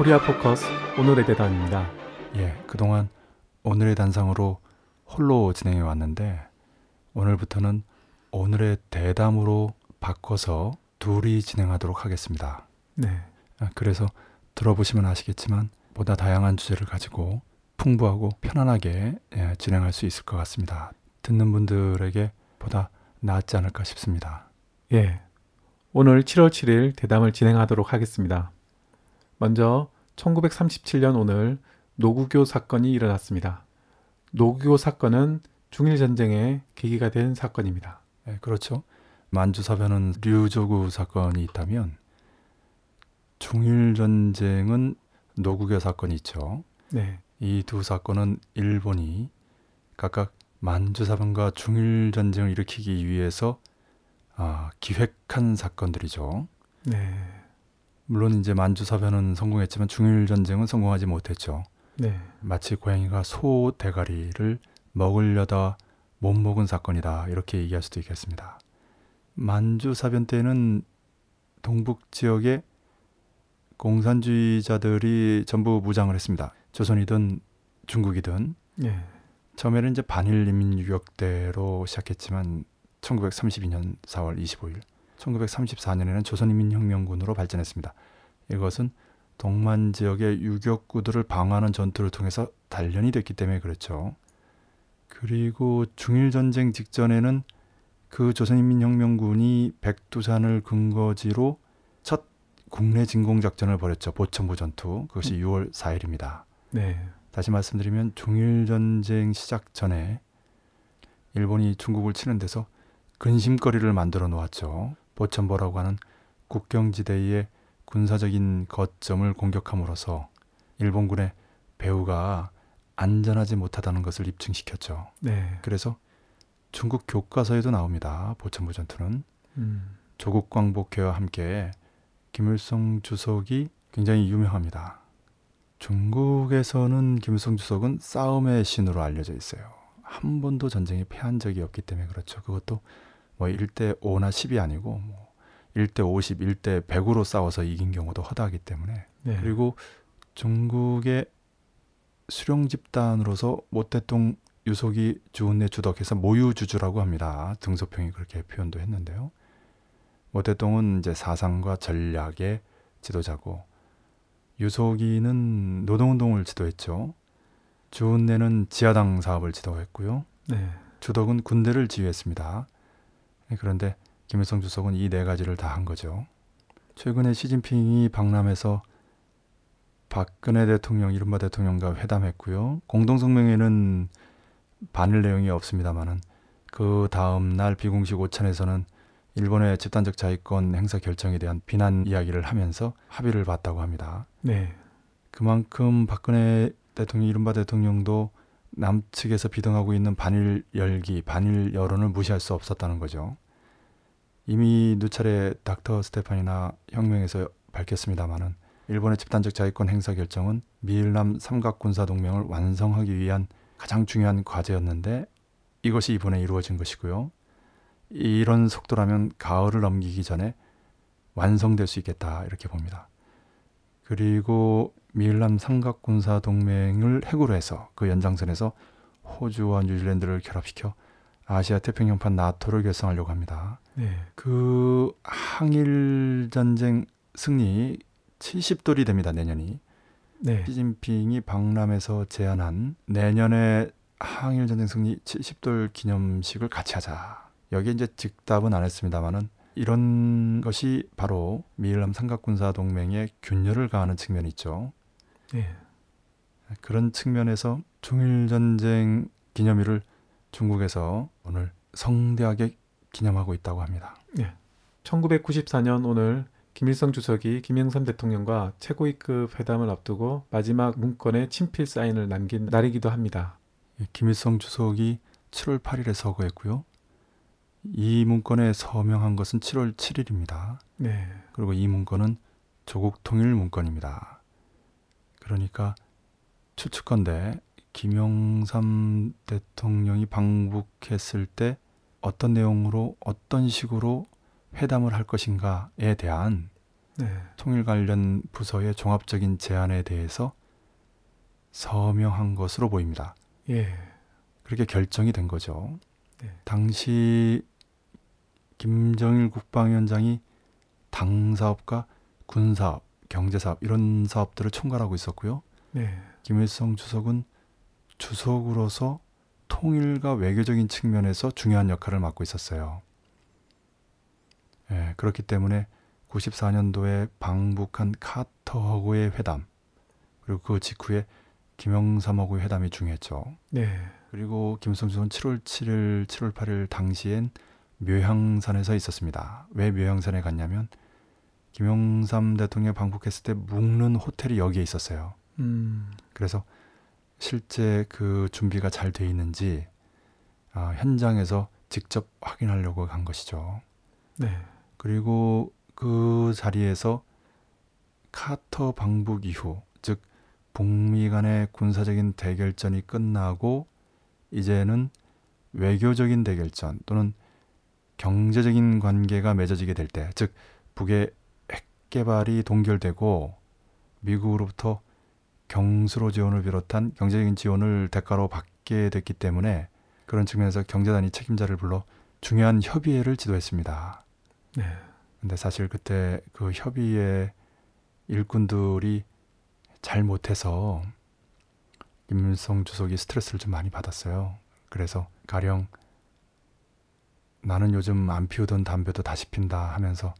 코리아 포커스 오늘의 대담입니다. 예, 그동안 오늘의 단상으로 홀로 진행해 왔는데 오늘부터는 오늘의 대담으로 바꿔서 둘이 진행하도록 하겠습니다. 네. 아, 그래서 들어보시면 아시겠지만 보다 다양한 주제를 가지고 풍부하고 편안하게 예, 진행할 수 있을 것 같습니다. 듣는 분들에게 보다 낫지 않을까 싶습니다. 예. 오늘 7월 7일 대담을 진행하도록 하겠습니다. 먼저 1937년 오늘 노구교 사건이 일어났습니다. 노구교 사건은 중일 전쟁의 계기가 된 사건입니다. 예, 그렇죠. 만주 사변은 류조구 사건이 있다면 중일 전쟁은 노구교 사건이 있죠. 네. 이 두 사건은 일본이 각각 만주 사변과 중일 전쟁을 일으키기 위해서 아, 기획한 사건들이죠. 네. 물론 이제 만주 사변은 성공했지만 중일 전쟁은 성공하지 못했죠. 네. 마치 고양이가 소 대가리를 먹으려다 못 먹은 사건이다 이렇게 얘기할 수도 있겠습니다. 만주 사변 때는 동북 지역에 공산주의자들이 전부 무장을 했습니다. 조선이든 중국이든 네. 처음에는 이제 반일 인민 유격대로 시작했지만 1932년 4월 25일, 1934년에는 조선인민혁명군으로 발전했습니다. 이것은 동만 지역의 유격구들을 방어하는 전투를 통해서 단련이 됐기 때문에 그렇죠. 그리고 중일 전쟁 직전에는 그 조선인민혁명군이 백두산을 근거지로 첫 국내 진공 작전을 벌였죠. 보천부 전투. 그것이 6월 4일입니다. 네. 다시 말씀드리면 중일 전쟁 시작 전에 일본이 중국을 치는 데서 근심거리를 만들어 놓았죠. 보천보라고 하는 국경지대의 군사적인 거점을 공격함으로써 일본군의 배후가 안전하지 못하다는 것을 입증시켰죠. 네. 그래서 중국 교과서에도 나옵니다. 보천부 전투는 음. 조국 광복회와 함께 김일성 주석이 굉장히 유명합니다. 중국에서는 김일성 주석은 싸움의 신으로 알려져 있어요. 한 번도 전쟁에 패한 적이 없기 때문에 그렇죠. 그것도 뭐 1대 5나 10이 아니고 뭐 1대 50, 1대 100으로 싸워서 이긴 경우도 허다하기 때문에 네. 그리고 중국의 수령 집단으로서 모태동 유속이 주운내 주덕해서 모유주주라고 합니다. 등소평이 그렇게 표현도 했는데요. 모태동은 이제 사상과 전략의 지도자고 유속이는 노동운동을 지도했죠. 주운내는 지하당 사업을 지도했고요. 네. 주덕은 군대를 지휘했습니다. 네, 그런데 김일성 주석은 이 네 가지를 다 한 거죠. 최근에 시진핑이 박람회에서 박근혜 대통령, 이른바 대통령과 회담했고요. 공동성명에는 반일 내용이 없습니다만은 그 다음 날 비공식 오찬에서는 일본의 집단적 자위권 행사 결정에 대한 비난 이야기를 하면서 합의를 봤다고 합니다. 네. 그만큼 박근혜 대통령, 이른바 대통령도 남측에서 비등하고 있는 반일 열기, 반일 여론을 무시할 수 없었다는 거죠. 이미 누차례 닥터 스테판이나 혁명에서 밝혔습니다마는 일본의 집단적 자위권 행사 결정은 미일남 삼각군사 동맹을 완성하기 위한 가장 중요한 과제였는데 이것이 이번에 이루어진 것이고요. 이런 속도라면 가을을 넘기기 전에 완성될 수 있겠다 이렇게 봅니다. 그리고 미일남 삼각군사 동맹을 핵으로 해서 그 연장선에서 호주와 뉴질랜드를 결합시켜 아시아 태평양판 나토를 결성하려고 합니다. 네. 그 항일 전쟁 승리 70돌이 됩니다. 내년이. 네. 시진핑이 박람회에서 제안한 내년에 항일 전쟁 승리 70돌 기념식을 같이 하자. 여기에 이제 즉답은 안 했습니다만은 이런 것이 바로 미일남 삼각군사 동맹의 균열을 가하는 측면이 있죠. 네. 그런 측면에서 중일 전쟁 기념일을 중국에서 오늘 성대하게 기념하고 있다고 합니다. 1994년 오늘 김일성 주석이 김영삼 대통령과 최고위급 회담을 앞두고 마지막 문건에 친필 사인을 남긴 날이기도 합니다. 예, 김일성 주석이 7월 8일에 서거했고요. 이 문건에 서명한 것은 7월 7일입니다. 네. 그리고 이 문건은 조국 통일 문건입니다. 그러니까 추측건데 김영삼 대통령이 방북했을 때 어떤 내용으로 어떤 식으로 회담을 할 것인가에 대한 네. 통일 관련 부서의 종합적인 제안에 대해서 서명한 것으로 보입니다. 예. 그렇게 결정이 된 거죠. 네. 당시 김정일 국방위원장이 당사업과 군사업, 경제사업 이런 사업들을 총괄하고 있었고요. 네. 김일성 주석은 주석으로서 통일과 외교적인 측면에서 중요한 역할을 맡고 있었어요. 예, 그렇기 때문에 94년도에 방북한 카터하고의 회담 그리고 그 직후에 김영삼하고의 회담이 중요했죠. 네. 그리고 김일성 주석은 7월 7일, 7월 8일 당시엔 묘향산에서 있었습니다. 왜 묘향산에 갔냐면 김영삼 대통령 방북했을 때 묵는 호텔이 여기에 있었어요. 음. 그래서 실제 그 준비가 잘 돼 있는지 아, 현장에서 직접 확인하려고 간 것이죠. 네. 그리고 그 자리에서 카터 방북 이후, 즉 북미 간의 군사적인 대결전이 끝나고 이제는 외교적인 대결전 또는 경제적인 관계가 맺어지게 될 때, 즉 북의 핵 개발이 동결되고 미국으로부터 경수로 지원을 비롯한 경제적인 지원을 대가로 받게 됐기 때문에 그런 측면에서 경제단위 책임자를 불러 중요한 협의회를 지도했습니다. 네. 근데 사실 그때 그 협의회 일꾼들이 잘 못해서 김일성 주석이 스트레스를 좀 많이 받았어요. 그래서 가령 나는 요즘 안 피우던 담배도 다시 핀다 하면서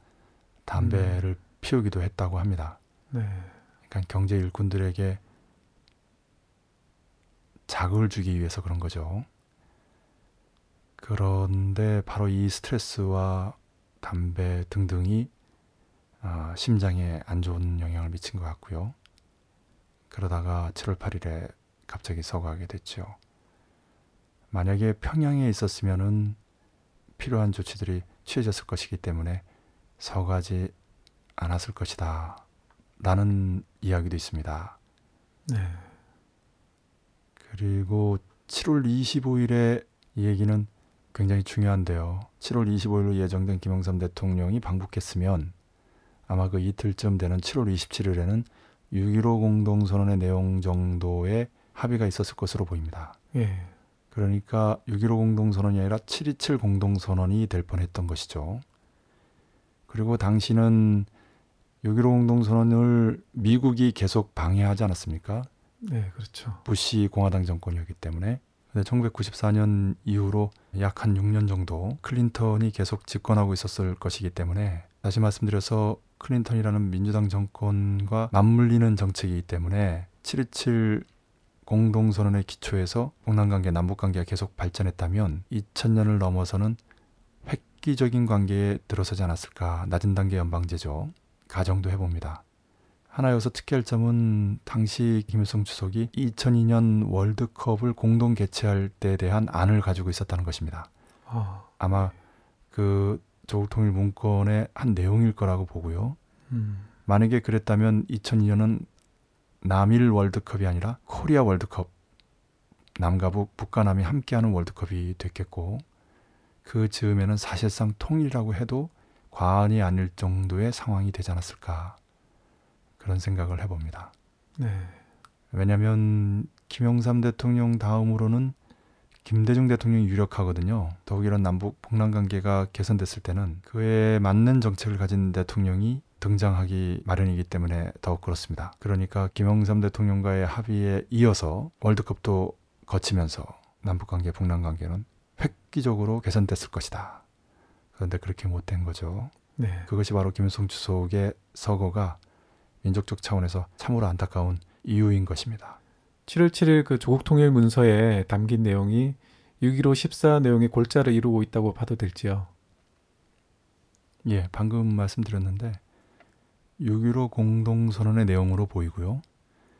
담배를 피우기도 했다고 합니다. 네. 그러니까 경제 일꾼들에게 자극을 주기 위해서 그런 거죠. 그런데 바로 이 스트레스와 담배 등등이 아, 심장에 안 좋은 영향을 미친 것 같고요. 그러다가 7월 8일에 갑자기 서거하게 됐죠. 만약에 평양에 있었으면은 필요한 조치들이 취해졌을 것이기 때문에 서거하지 않았을 것이다. 라는 이야기도 있습니다. 네. 그리고 7월 25일에 이 얘기는 굉장히 중요한데요. 7월 25일로 예정된 김영삼 대통령이 방북했으면 아마 그 이틀쯤 되는 7월 27일에는 6.15 공동선언의 내용 정도의 합의가 있었을 것으로 보입니다. 예. 그러니까 6.15 공동선언이 아니라 7.27 공동선언이 될 뻔했던 것이죠. 그리고 당시는 6.15 공동선언을 미국이 계속 방해하지 않았습니까? 네, 그렇죠. 부시 공화당 정권이었기 때문에 근데 1994년 이후로 약 한 6년 정도 클린턴이 계속 집권하고 있었을 것이기 때문에 다시 말씀드려서 클린턴이라는 민주당 정권과 맞물리는 정책이기 때문에 7.27 공동선언의 기초에서 동남관계, 남북관계가 계속 발전했다면 2000년을 넘어서는 획기적인 관계에 들어서지 않았을까 낮은 단계 연방제죠. 가정도 해봅니다. 하나 여기서 특이할 점은 당시 김일성 주석이 2002년 월드컵을 공동 개최할 때에 대한 안을 가지고 있었다는 것입니다. 아, 아마 그 조국통일 문건의 한 내용일 거라고 보고요. 음. 만약에 그랬다면 2002년은 남일 월드컵이 아니라 코리아 월드컵 남과 북, 북과 남이 함께하는 월드컵이 됐겠고 그 즈음에는 사실상 통일이라고 해도 과언이 아닐 정도의 상황이 되지 않았을까 그런 생각을 해봅니다. 네. 왜냐하면 김영삼 대통령 다음으로는 김대중 대통령이 유력하거든요. 더욱 이런 남북 북남 관계가 개선됐을 때는 그에 맞는 정책을 가진 대통령이 등장하기 마련이기 때문에 더욱 그렇습니다. 그러니까 김영삼 대통령과의 합의에 이어서 월드컵도 거치면서 남북 관계, 북남 관계는 획기적으로 개선됐을 것이다. 그런데 그렇게 못된 거죠. 네. 그것이 바로 김일성 주석의 서거가 민족적 차원에서 참으로 안타까운 이유인 것입니다. 7월 7일 그 조국 통일 문서에 담긴 내용이 6.15 14 내용의 골자를 이루고 있다고 봐도 될지요. 예, 방금 말씀드렸는데 6.15 공동선언의 내용으로 보이고요.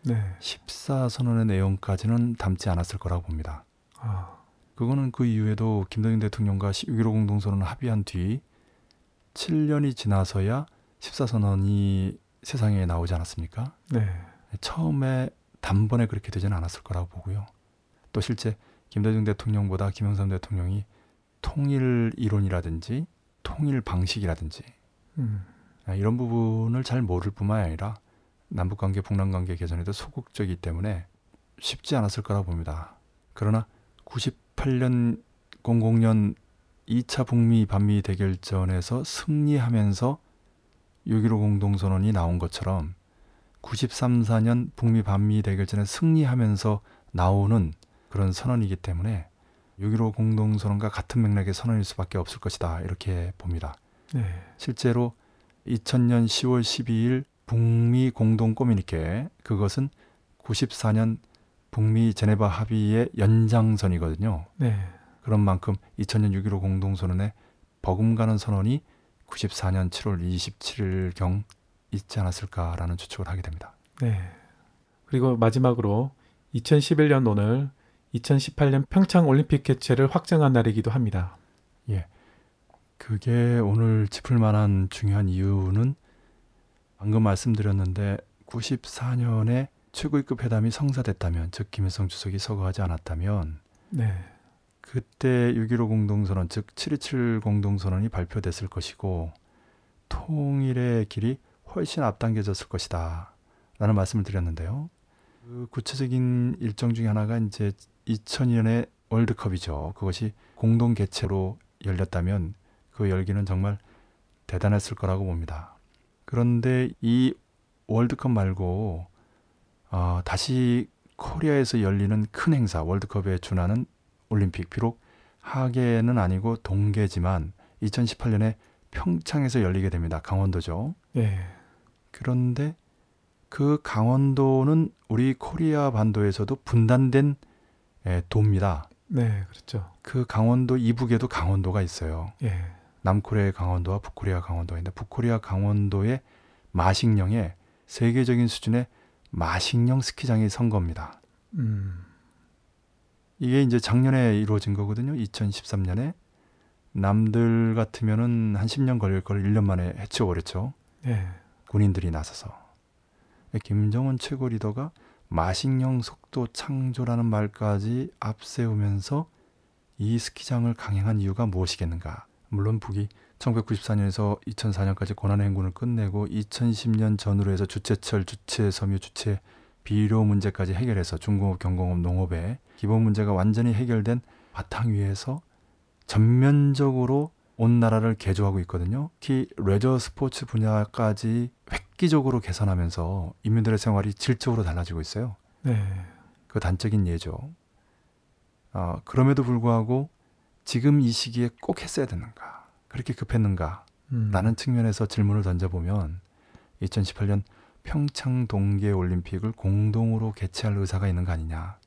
네. 14 선언의 내용까지는 담지 않았을 거라고 봅니다. 아, 그거는 그 이후에도 김대중 대통령과 6.15 공동선언을 합의한 뒤 7년이 지나서야 14선언이 세상에 나오지 않았습니까? 네. 처음에 단번에 그렇게 되지는 않았을 거라고 보고요. 또 실제 김대중 대통령보다 김영삼 대통령이 통일 이론이라든지 통일 방식이라든지 음. 아, 이런 부분을 잘 모를 뿐만 아니라 남북 관계, 북남 관계 개선에도 소극적이기 때문에 쉽지 않았을 거라 봅니다. 그러나 98년 00년 2차 북미 반미 대결전에서 승리하면서 6.15 공동선언이 나온 것처럼 93, 4년 북미 반미 대결전에 승리하면서 나오는 그런 선언이기 때문에 6.15 공동선언과 같은 맥락의 선언일 수밖에 없을 것이다 이렇게 봅니다. 네. 실제로 2000년 10월 12일 북미 공동 꼬미니케 그것은 94년 북미 제네바 합의의 연장선이거든요. 네. 그런 만큼 2000년 6.15 공동선언에 버금가는 선언이 94년 7월 27일경 있지 않았을까라는 추측을 하게 됩니다. 네. 그리고 마지막으로 2011년 오늘 2018년 평창 올림픽 개최를 확정한 날이기도 합니다. 그게 오늘 짚을 만한 중요한 이유는 방금 말씀드렸는데 94년에 최고위급 회담이 성사됐다면 즉 김일성 주석이 서거하지 않았다면 네. 그때 6.15 공동선언 즉 7.27 공동선언이 발표됐을 것이고 통일의 길이 훨씬 앞당겨졌을 것이다 라는 말씀을 드렸는데요. 그 구체적인 일정 중에 하나가 이제 2002년의 월드컵이죠. 그것이 공동 개최로 열렸다면 그 열기는 정말 대단했을 거라고 봅니다. 그런데 이 월드컵 말고 어, 다시 코리아에서 열리는 큰 행사 월드컵에 준하는 올림픽 비록 하계는 아니고 동계지만 2018년에 평창에서 열리게 됩니다. 강원도죠. 네. 그런데 그 강원도는 우리 코리아 반도에서도 분단된 에, 도입니다. 네, 그렇죠. 그 강원도 이북에도 강원도가 있어요. 예. 남코리아의 강원도와 북코리아 강원도가 있는데 북코리아 강원도의 마식령에 세계적인 수준의 마식령 스키장이 선 겁니다. 음. 이게 이제 작년에 이루어진 거거든요. 2013년에 남들 같으면은 한 10년 걸릴 걸 1년 만에 해치워버렸죠. 네. 군인들이 나서서 김정은 최고 리더가 마식령 속도 창조라는 말까지 앞세우면서 이 스키장을 강행한 이유가 무엇이겠는가? 물론 북이 1994년에서 2004년까지 고난의 행군을 끝내고 2010년 전후로 해서 주체철, 주체 섬유, 주체 비료 문제까지 해결해서 중공업, 경공업, 농업의 기본 문제가 완전히 해결된 바탕 위에서 전면적으로 온 나라를 개조하고 있거든요. 특히 레저 스포츠 분야까지 획기적으로 개선하면서 인민들의 생활이 질적으로 달라지고 있어요. 네. 그 단적인 예죠. 어, 그럼에도 불구하고 지금 이 시기에 꼭 했어야 되는가? 그렇게 급했는가? 음. 라는 측면에서 질문을 던져보면 2018년 평창 동계 올림픽을 공동으로 개최할 의사가 있는 거 아니냐.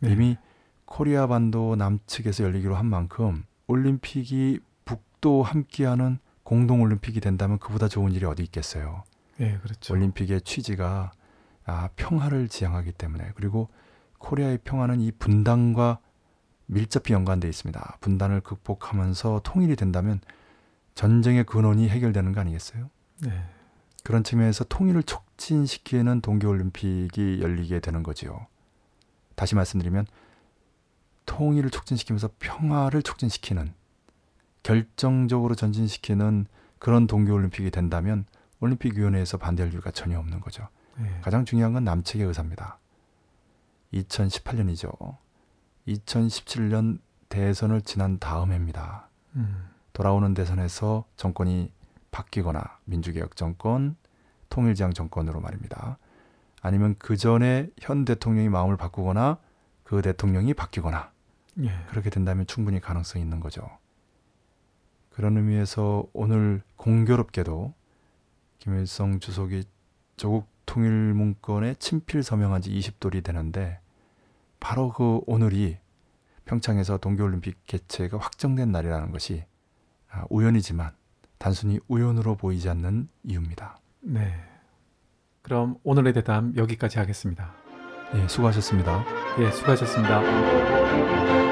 네. 이미 코리아 반도 남측에서 열리기로 한 만큼 올림픽이 북도 함께하는 공동 올림픽이 된다면 그보다 좋은 일이 어디 있겠어요. 네, 그렇죠. 올림픽의 취지가 아, 평화를 지향하기 때문에 그리고 코리아의 평화는 이 분단과 밀접히 연관되어 있습니다. 분단을 극복하면서 통일이 된다면 전쟁의 근원이 해결되는 거 아니겠어요? 네. 그런 측면에서 통일을 촉진시키는 동계올림픽이 열리게 되는 거지요. 다시 말씀드리면 통일을 촉진시키면서 평화를 촉진시키는 결정적으로 전진시키는 그런 동계올림픽이 된다면 올림픽위원회에서 반대할 이유가 전혀 없는 거죠. 네. 가장 중요한 건 남측의 의사입니다. 2018년이죠. 2017년 대선을 지난 다음 해입니다. 음. 돌아오는 대선에서 정권이 바뀌거나 민주개혁 정권, 통일지향 정권으로 말입니다. 아니면 그 전에 현 대통령이 마음을 바꾸거나 그 대통령이 바뀌거나 예. 그렇게 된다면 충분히 가능성이 있는 거죠. 그런 의미에서 오늘 공교롭게도 김일성 주석이 조국 통일 문건에 친필 서명한 지 20돌이 되는데 바로 그 오늘이 평창에서 동계올림픽 개최가 확정된 날이라는 것이 아, 우연이지만 단순히 우연으로 보이지 않는 이유입니다. 네. 그럼 오늘의 대담 여기까지 하겠습니다. 예, 수고하셨습니다. 예, 수고하셨습니다.